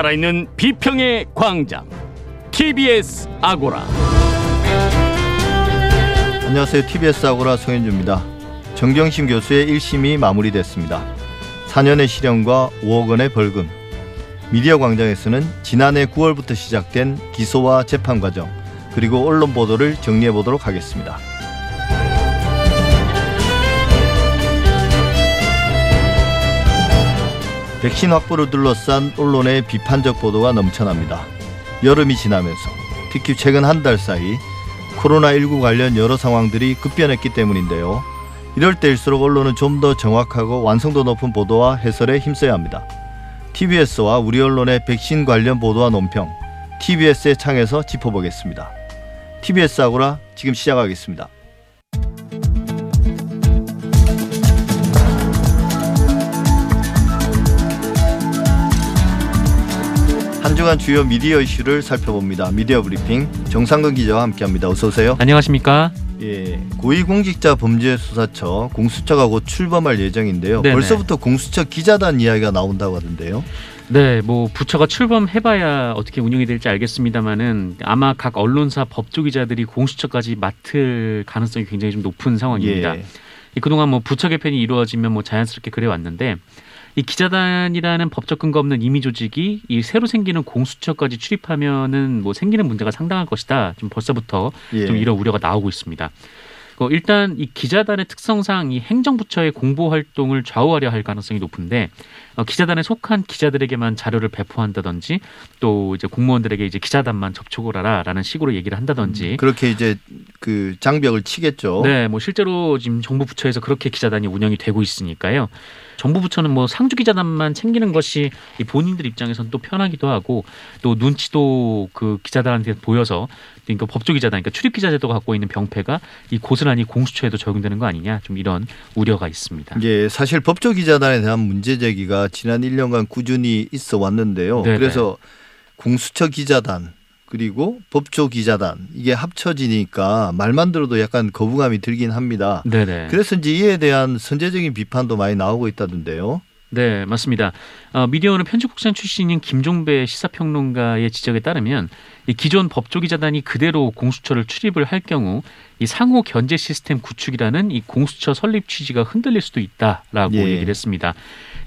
살아있는 비평의 광장 TBS 아고라 안녕하세요. TBS 아고라 송현주입니다. 정경심 교수의 1심이 마무리됐습니다. 4년의 실형과 5억 원의 벌금. 미디어 광장에서는 지난해 9월부터 시작된 기소와 재판 과정 그리고 언론 보도를 정리해 보도록 하겠습니다. 백신 확보를 둘러싼 언론의 비판적 보도가 넘쳐납니다. 여름이 지나면서 특히 최근 한 달 사이 코로나19 관련 여러 상황들이 급변했기 때문인데요. 이럴 때일수록 언론은 좀 더 정확하고 완성도 높은 보도와 해설에 힘써야 합니다. TBS와 우리 언론의 백신 관련 보도와 논평, TBS의 창에서 짚어보겠습니다. TBS 아고라 지금 시작하겠습니다. 한 주간 주요 미디어 이슈를 살펴봅니다. 미디어 브리핑 정상근 기자와 함께합니다. 어서 오세요. 안녕하십니까? 예, 고위공직자 범죄수사처 공수처가 곧 출범할 예정인데요. 네네. 벌써부터 공수처 기자단 이야기가 나온다고 하던데요. 네, 뭐 부처가 출범해봐야 어떻게 운영이 될지 알겠습니다만은 아마 각 언론사 법조 기자들이 공수처까지 맡을 가능성이 굉장히 좀 높은 상황입니다. 예. 이 그동안 뭐 부처 개편이 이루어지면 뭐 자연스럽게 그래 왔는데 이 기자단이라는 법적 근거 없는 임의 조직이 이 새로 생기는 공수처까지 출입하면은 뭐 생기는 문제가 상당할 것이다. 좀 벌써부터 예. 좀 이런 우려가 나오고 있습니다. 어, 일단 이 기자단의 특성상 이 행정부처의 공보 활동을 좌우하려 할 가능성이 높은데 어, 기자단에 속한 기자들에게만 자료를 배포한다든지 또 이제 공무원들에게 이제 기자단만 접촉을 하라라는 식으로 얘기를 한다든지 그렇게 이제 그 장벽을 치겠죠. 네, 뭐 실제로 지금 정부 부처에서 그렇게 기자단이 운영이 되고 있으니까요. 정부 부처는 뭐 상주 기자단만 챙기는 것이 이 본인들 입장에선 또 편하기도 하고 또 눈치도 그 기자단한테 보여서 그러니까 법조 기자단, 그러니까 출입 기자 제도가 갖고 있는 병폐가 이 고스란히 공수처에도 적용되는 거 아니냐 좀 이런 우려가 있습니다. 예, 사실 법조 기자단에 대한 문제 제기가 지난 1년간 꾸준히 있어 왔는데요. 네네. 그래서 공수처 기자단 그리고 법조 기자단 이게 합쳐지니까 말만 들어도 약간 거부감이 들긴 합니다. 네네. 그래서 이제 이에 대한 선제적인 비판도 많이 나오고 있다던데요. 네, 맞습니다. 어, 미디어오늘 편집국장 출신인 김종배 시사평론가의 지적에 따르면 이 기존 법조기자단이 그대로 공수처를 출입을 할 경우 이 상호 견제 시스템 구축이라는 이 공수처 설립 취지가 흔들릴 수도 있다라고 예. 얘기를 했습니다.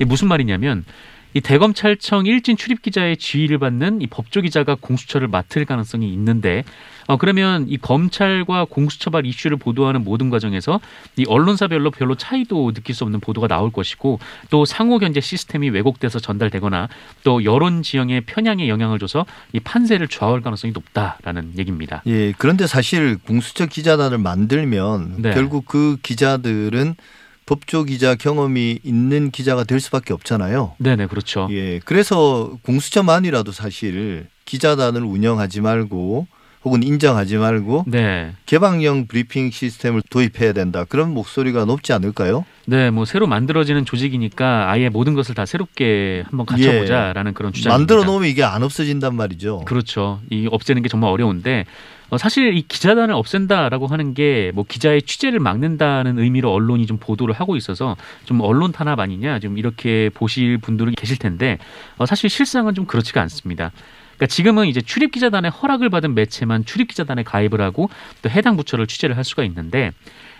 무슨 말이냐면 이 대검찰청 일진 출입 기자의 지휘를 받는 이 법조 기자가 공수처를 맡을 가능성이 있는데 어 그러면 이 검찰과 공수처발 이슈를 보도하는 모든 과정에서 이 언론사별로 별로 차이도 느낄 수 없는 보도가 나올 것이고 또 상호 견제 시스템이 왜곡돼서 전달되거나 또 여론 지형의 편향에 영향을 줘서 이 판세를 좌우할 가능성이 높다라는 얘기입니다. 예, 그런데 사실 공수처 기자단을 만들면 네. 결국 그 기자들은 법조 기자 경험이 있는 기자가 될 수밖에 없잖아요. 네네 그렇죠. 예, 그래서 공수처만이라도 사실 기자단을 운영하지 말고 혹은 인정하지 말고 네. 개방형 브리핑 시스템을 도입해야 된다. 그런 목소리가 높지 않을까요? 네, 뭐 새로 만들어지는 조직이니까 아예 모든 것을 다 새롭게 한번 갖춰보자라는 그런 주장입니다. 만들어 놓으면 이게 안 없어진단 말이죠. 그렇죠. 이 없애는 게 정말 어려운데 어, 사실 이 기자단을 없앤다라고 하는 게 뭐 기자의 취재를 막는다는 의미로 언론이 좀 보도를 하고 있어서 좀 언론 탄압 아니냐 좀 이렇게 보실 분들은 계실 텐데 어, 사실 실상은 좀 그렇지가 않습니다. 그러니까 지금은 이제 출입 기자단의 허락을 받은 매체만 출입 기자단에 가입을 하고 또 해당 부처를 취재를 할 수가 있는데 어,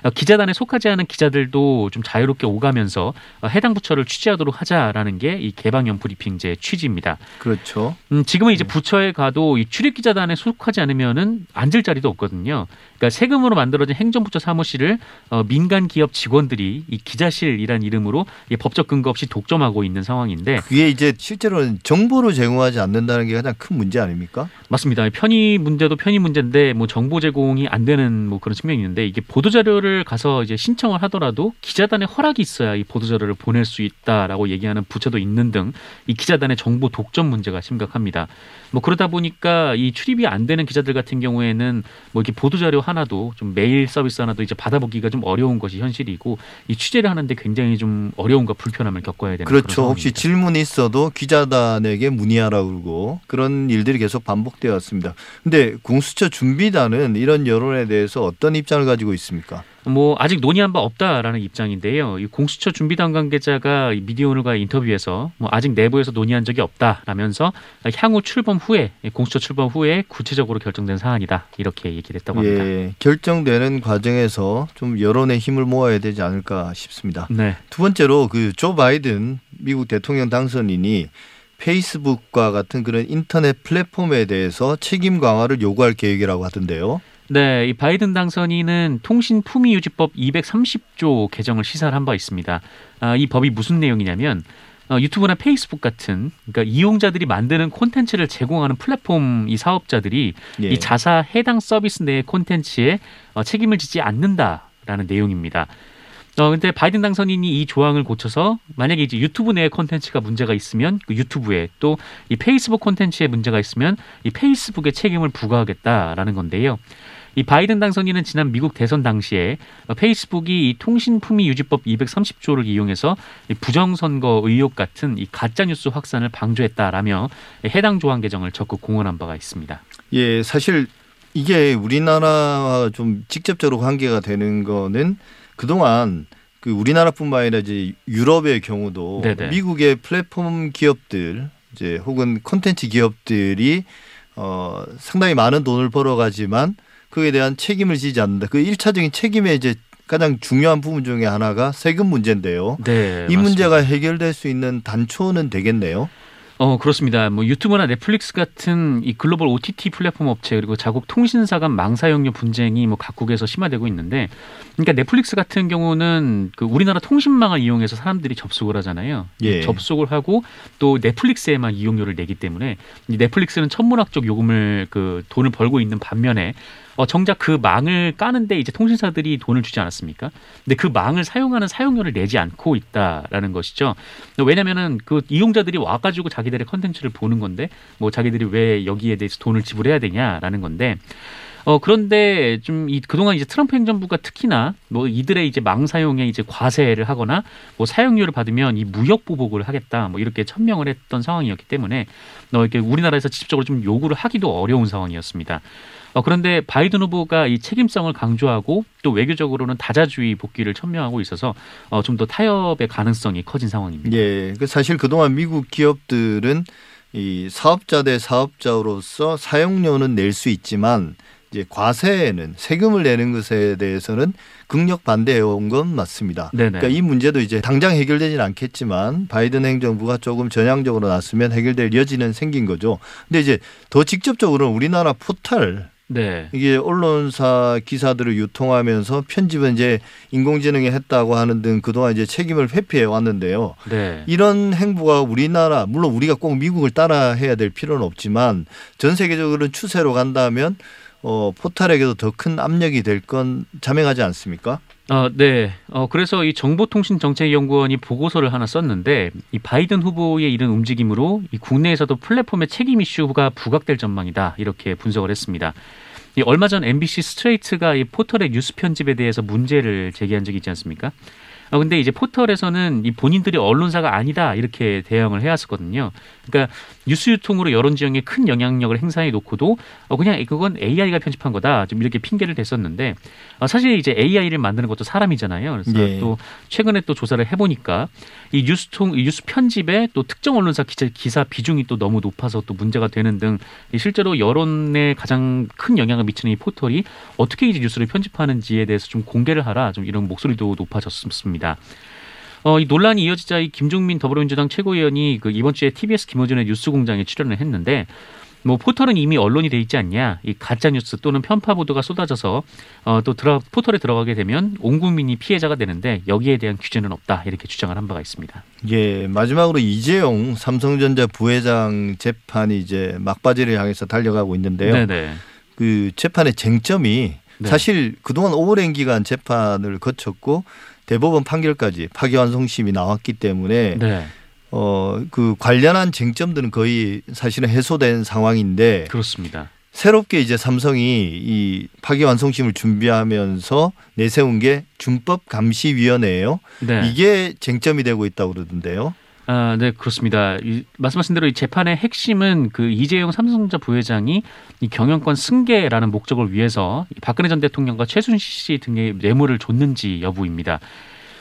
기자단에 속하지 않은 기자들도 좀 자유롭게 오가면서 어, 해당 부처를 취재하도록 하자라는 게 이 개방형 브리핑제의 취지입니다. 그렇죠. 음, 지금은 이제 부처에 가도 이 출입 기자단에 속하지 않으면은 앉을 자리도 없거든요. 그러니까 세금으로 만들어진 행정부처 사무실을 어, 민간 기업 직원들이 이 기자실이란 이름으로 이 법적 근거 없이 독점하고 있는 상황인데 그게 이제 실제로는 정보를 제공하지 않는다는 게 가장 큰 문제 아닙니까? 맞습니다. 편의 문제도 편의 문제인데 뭐 정보 제공이 안 되는 뭐 그런 측면이 있는데 이게 보도 자료를 가서 이제 신청을 하더라도 기자단의 허락이 있어야 이 보도 자료를 보낼 수 있다라고 얘기하는 부처도 있는 등 이 기자단의 정보 독점 문제가 심각합니다. 뭐 그러다 보니까 이 출입이 안 되는 기자들 같은 경우에는 뭐 이렇게 보도 자료 하나도 좀 메일 서비스 하나도 이제 받아보기가 좀 어려운 것이 현실이고 이 취재를 하는데 굉장히 좀 어려움과 불편함을 겪어야 되는 그렇죠. 혹시. 질문이 있어도 기자단에게 문의하라 그러고 그런 일들이 계속 반복 왔습니다. 근데 공수처 준비단은 이런 여론에 대해서 어떤 입장을 가지고 있습니까? 뭐 아직 논의한 바 없다라는 입장인데요. 이 공수처 준비단 관계자가 이 미디어오늘과 인터뷰에서 뭐 아직 내부에서 논의한 적이 없다라면서 향후 출범 후에 공수처 출범 후에 구체적으로 결정된 사안이다 이렇게 얘기를 했다고 합니다. 예, 결정되는 과정에서 좀 여론의 힘을 모아야 되지 않을까 싶습니다. 네, 두 번째로 그 조 바이든 미국 대통령 당선인이 페이스북과 같은 그런 인터넷 플랫폼에 대해서 책임 강화를 요구할 계획이라고 하던데요. 네, 이 바이든 당선인은 통신 품위 유지법 230조 개정을 시사를 한바 있습니다. 아, 이 법이 무슨 내용이냐면 어, 유튜브나 페이스북 같은 그러니까 이용자들이 만드는 콘텐츠를 제공하는 플랫폼 이 사업자들이 예. 이 자사 해당 서비스 내의 콘텐츠에 어, 책임을 지지 않는다라는 내용입니다. 어 근데 바이든 당선인이 이 조항을 고쳐서 만약에 이제 유튜브 내에 콘텐츠가 문제가 있으면 그 유튜브에 또 이 페이스북 콘텐츠에 문제가 있으면 이 페이스북에 책임을 부과하겠다라는 건데요. 이 바이든 당선인은 지난 미국 대선 당시에 어, 페이스북이 이 통신품위 유지법 230조를 이용해서 이 부정선거 의혹 같은 이 가짜 뉴스 확산을 방조했다라며 해당 조항 개정을 적극 공언한 바가 있습니다. 예, 사실 이게 우리나라와 좀 직접적으로 관계가 되는 거는 그동안 그 우리나라뿐만 아니라 이제 유럽의 경우도 네네. 미국의 플랫폼 기업들 이제 혹은 콘텐츠 기업들이 어 상당히 많은 돈을 벌어가지만 그에 대한 책임을 지지 않는다. 그 일차적인 책임의 이제 가장 중요한 부분 중에 하나가 세금 문제인데요. 네, 이 맞습니다. 문제가 해결될 수 있는 단초는 되겠네요. 어 그렇습니다. 뭐 유튜브나 넷플릭스 같은 이 글로벌 OTT 플랫폼 업체 그리고 자국 통신사 간 망사용료 분쟁이 뭐 각국에서 심화되고 있는데, 그러니까 넷플릭스 같은 경우는 그 우리나라 통신망을 이용해서 사람들이 접속을 하잖아요. 예. 접속을 하고 또 넷플릭스에만 이용료를 내기 때문에 이 넷플릭스는 천문학적 요금을 그 돈을 벌고 있는 반면에 어, 정작 그 망을 까는데 이제 통신사들이 돈을 주지 않았습니까? 근데 그 망을 사용하는 사용료를 내지 않고 있다라는 것이죠. 왜냐면은 그 이용자들이 와가지고 자기들의 컨텐츠를 보는 건데 뭐 자기들이 왜 여기에 대해서 돈을 지불해야 되냐라는 건데 어 그런데 좀 이 그동안 이제 트럼프 행정부가 특히나 뭐 이들의 이제 망 사용에 이제 과세를 하거나 뭐 사용료를 받으면 이 무역 보복을 하겠다 뭐 이렇게 천명을 했던 상황이었기 때문에 어 이렇게 우리나라에서 직접적으로 좀 요구를 하기도 어려운 상황이었습니다. 어, 그런데 바이든 후보가 이 책임성을 강조하고 또 외교적으로는 다자주의 복귀를 천명하고 있어서 어, 좀 더 타협의 가능성이 커진 상황입니다. 예, 그 사실 그동안 미국 기업들은 이 사업자 대 사업자로서 사용료는 낼 수 있지만 이제 과세는 세금을 내는 것에 대해서는 극력 반대해 온 건 맞습니다. 네네. 그러니까 이 문제도 이제 당장 해결되지는 않겠지만 바이든 행정부가 조금 전향적으로 나서면 해결될 여지는 생긴 거죠. 근데 이제 더 직접적으로는 우리나라 포털 네. 이게 언론사 기사들을 유통하면서 편집은 이제 인공지능이 했다고 하는 등 그동안 이제 책임을 회피해 왔는데요. 네. 이런 행보가 우리나라 물론 우리가 꼭 미국을 따라 해야 될 필요는 없지만 전 세계적으로 추세로 간다면 어 포탈에게도 더 큰 압력이 될 건 자명하지 않습니까? 어, 네. 어, 그래서 이 정보통신정책연구원이 보고서를 하나 썼는데 이 바이든 후보의 이런 움직임으로 이 국내에서도 플랫폼의 책임 이슈가 부각될 전망이다 이렇게 분석을 했습니다. 이 얼마 전 MBC 스트레이트가 이 포털의 뉴스 편집에 대해서 문제를 제기한 적이 있지 않습니까? 어, 근데 이제 포털에서는 이 본인들이 언론사가 아니다 이렇게 대응을 해왔었거든요. 그러니까 뉴스 유통으로 여론 지형에 큰 영향력을 행사해 놓고도 어, 그냥 그건 AI가 편집한 거다 좀 이렇게 핑계를 댔었는데 어, 사실 이제 AI를 만드는 것도 사람이잖아요. 그래서 예. 또 최근에 또 조사를 해보니까 이 뉴스통 이 뉴스 편집에 또 특정 언론사 기자, 기사 비중이 또 너무 높아서 또 문제가 되는 등이 실제로 여론에 가장 큰 영향을 미치는 이 포털이 어떻게 이제 뉴스를 편집하는지에 대해서 좀 공개를 하라 좀 이런 목소리도 높아졌습니다. 어, 이 논란이 이어지자 이 김종민 더불어민주당 최고위원이 그 이번 주에 TBS 김어준의 뉴스공장에 출연을 했는데 뭐 포털은 이미 언론이 돼 있지 않냐 이 가짜 뉴스 또는 편파 보도가 쏟아져서 어, 또 들어, 포털에 들어가게 되면 온 국민이 피해자가 되는데 여기에 대한 규제는 없다 이렇게 주장을 한 바가 있습니다. 예, 마지막으로 이재용 삼성전자 부회장 재판이 이제 막바지를 향해서 달려가고 있는데요. 네네. 그 재판의 쟁점이 네. 사실 그동안 오랜 기간 재판을 거쳤고 대법원 판결까지 파기환송심이 나왔기 때문에 네. 어그 관련한 쟁점들은 거의 사실은 해소된 상황인데 그렇습니다. 새롭게 이제 삼성이 이 파기환송심을 준비하면서 내세운 게 준법감시위원회예요. 네. 이게 쟁점이 되고 있다고 그러던데요. 아, 네, 그렇습니다. 이, 말씀하신 대로 이 재판의 핵심은 그 이재용 삼성전자 부회장이 이 경영권 승계라는 목적을 위해서 이 박근혜 전 대통령과 최순실 씨 등의 뇌물을 줬는지 여부입니다.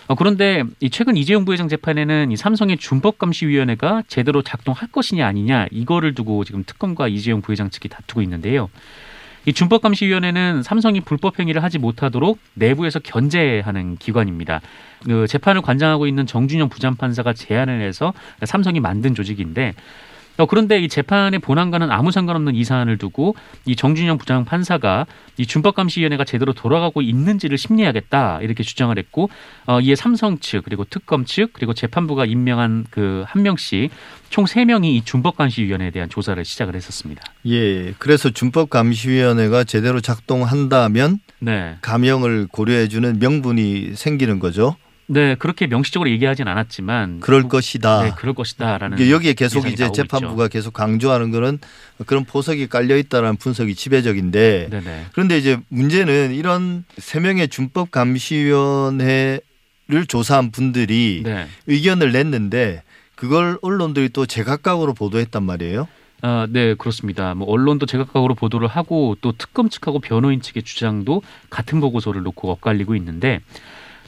어, 그런데 이 최근 이재용 부회장 재판에는 이 삼성의 준법감시위원회가 제대로 작동할 것이냐 아니냐 이거를 두고 지금 특검과 이재용 부회장 측이 다투고 있는데요. 이 준법감시위원회는 삼성이 불법 행위를 하지 못하도록 내부에서 견제하는 기관입니다. 그 재판을 관장하고 있는 정준영 부장판사가 제안을 해서 삼성이 만든 조직인데 어, 그런데 이 재판의 본안과는 아무 상관없는 이 사안을 두고 이 정준영 부장 판사가 이 준법감시위원회가 제대로 돌아가고 있는지를 심리하겠다 이렇게 주장을 했고 어, 이에 삼성 측 그리고 특검 측 그리고 재판부가 임명한 그 한 명씩 총 세 명이 이 준법감시위원회에 대한 조사를 시작을 했었습니다. 예, 그래서 준법감시위원회가 제대로 작동한다면 네. 감형을 고려해 주는 명분이 생기는 거죠. 네, 그렇게 명시적으로 얘기하진 않았지만 그럴 뭐, 것이다. 네, 그럴 것이다라는 여기에 계속 이제 재판부가 계속 강조하는 거는 그런 포석이 깔려 있다라는 분석이 지배적인데 있죠. 네네. 그런데 이제 문제는 이런 세 명의 준법 감시위원회를 조사한 분들이 네. 의견을 냈는데 그걸 언론들이 또 제각각으로 보도했단 말이에요. 아, 네, 그렇습니다. 뭐 언론도 제각각으로 보도를 하고 또 특검 측하고 변호인 측의 주장도 같은 보고서를 놓고 엇갈리고 있는데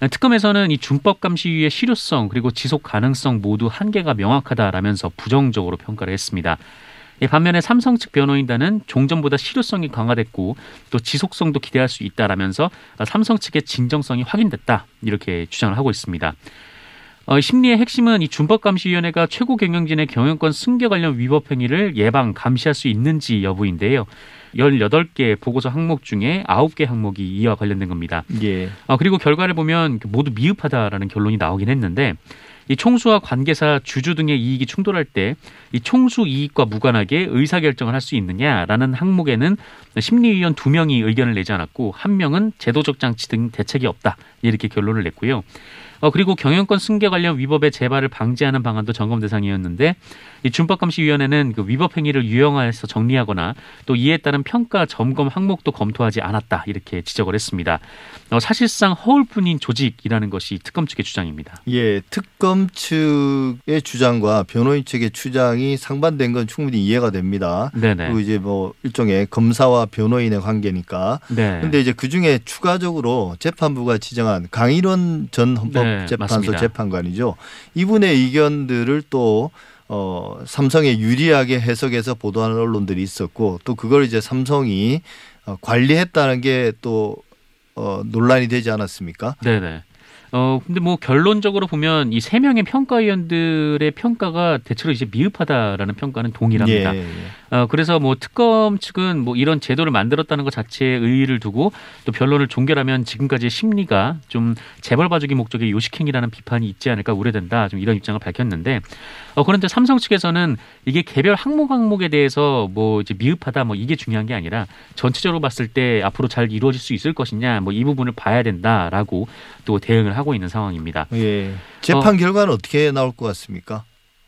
특검에서는 이 준법 감시위의 실효성 그리고 지속 가능성 모두 한계가 명확하다라면서 부정적으로 평가를 했습니다. 이 반면에 삼성 측 변호인단은 종전보다 실효성이 강화됐고 또 지속성도 기대할 수 있다라면서 삼성 측의 진정성이 확인됐다 이렇게 주장을 하고 있습니다. 어, 심리의 핵심은 이 준법감시위원회가 최고 경영진의 경영권 승계 관련 위법 행위를 예방 감시할 수 있는지 여부인데요. 18개 보고서 항목 중에 9개 항목이 이와 관련된 겁니다. 예. 어, 그리고 결과를 보면 모두 미흡하다라는 결론이 나오긴 했는데 이 총수와 관계사 주주 등의 이익이 충돌할 때 이 총수 이익과 무관하게 의사 결정을 할 수 있느냐라는 항목에는 심리위원 두 명이 의견을 내지 않았고 한 명은 제도적 장치 등 대책이 없다 이렇게 결론을 냈고요. 어, 그리고 경영권 승계 관련 위법의 재발을 방지하는 방안도 점검 대상이었는데 이 준법감시위원회는 그 위법 행위를 유형화해서 정리하거나 또 이에 따른 평가 점검 항목도 검토하지 않았다 이렇게 지적을 했습니다. 어, 사실상 허울뿐인 조직이라는 것이 특검 측의 주장입니다. 예, 특검 측의 주장과 변호인 측의 주장이 상반된 건 충분히 이해가 됩니다. 네네. 그리고 이제 뭐 일종의 검사와 변호인의 관계니까. 네. 근데 이제 그 중에 추가적으로 재판부가 지정한 강일원 전 네, 헌법재판소 맞습니다. 재판관이죠. 이분의 의견들을 또 어, 삼성에 유리하게 해석해서 보도하는 언론들이 있었고 또 그걸 이제 삼성이 어, 관리했다는 게 또 어, 논란이 되지 않았습니까? 네네. 어 근데 뭐 결론적으로 보면 이 세 명의 평가위원들의 평가가 대체로 이제 미흡하다라는 평가는 동일합니다. 예, 예. 어 그래서 뭐 특검 측은 뭐 이런 제도를 만들었다는 것 자체에 의의를 두고 또 변론을 종결하면 지금까지의 심리가 좀 재벌 봐주기 목적의 요식행위라는 비판이 있지 않을까 우려된다. 좀 이런 입장을 밝혔는데 어 그런데 삼성 측에서는 이게 개별 항목 항목에 대해서 뭐 이제 미흡하다 뭐 이게 중요한 게 아니라 전체적으로 봤을 때 앞으로 잘 이루어질 수 있을 것이냐 뭐 이 부분을 봐야 된다라고 또 대응을 하고 있는 상황입니다. 예. 어. 재판 결과는 어떻게 나올 것 같습니까?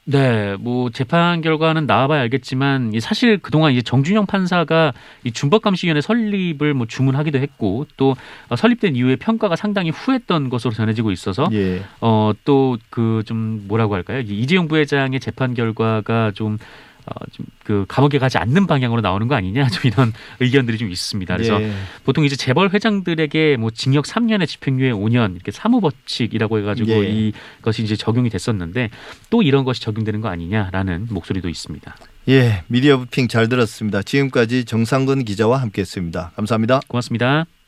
네, 뭐 재판 결과는 나와봐야 알겠지만 이 사실 그동안 이제 정준영 판사가 이 준법감시위원회 설립을 뭐 주문하기도 했고 또 어, 설립된 이후에 평가가 상당히 후했던 것으로 전해지고 있어서 예. 어또 그 좀 뭐라고 할까요? 이 이재용 부회장의 재판 결과가 좀 그 감옥에 가지 않는 방향으로 나오는 거 아니냐 좀 이런 의견들이 좀 있습니다. 그래서 예. 보통 이제 재벌 회장들에게 뭐 징역 3년에 집행유예 5년 이렇게 사무법칙이라고 해가지고 예. 이것이 이제 적용이 됐었는데 또 이런 것이 적용되는 거 아니냐라는 목소리도 있습니다. 예, 미디어 부핑 잘 들었습니다. 지금까지 정상근 기자와 함께했습니다. 감사합니다. 고맙습니다.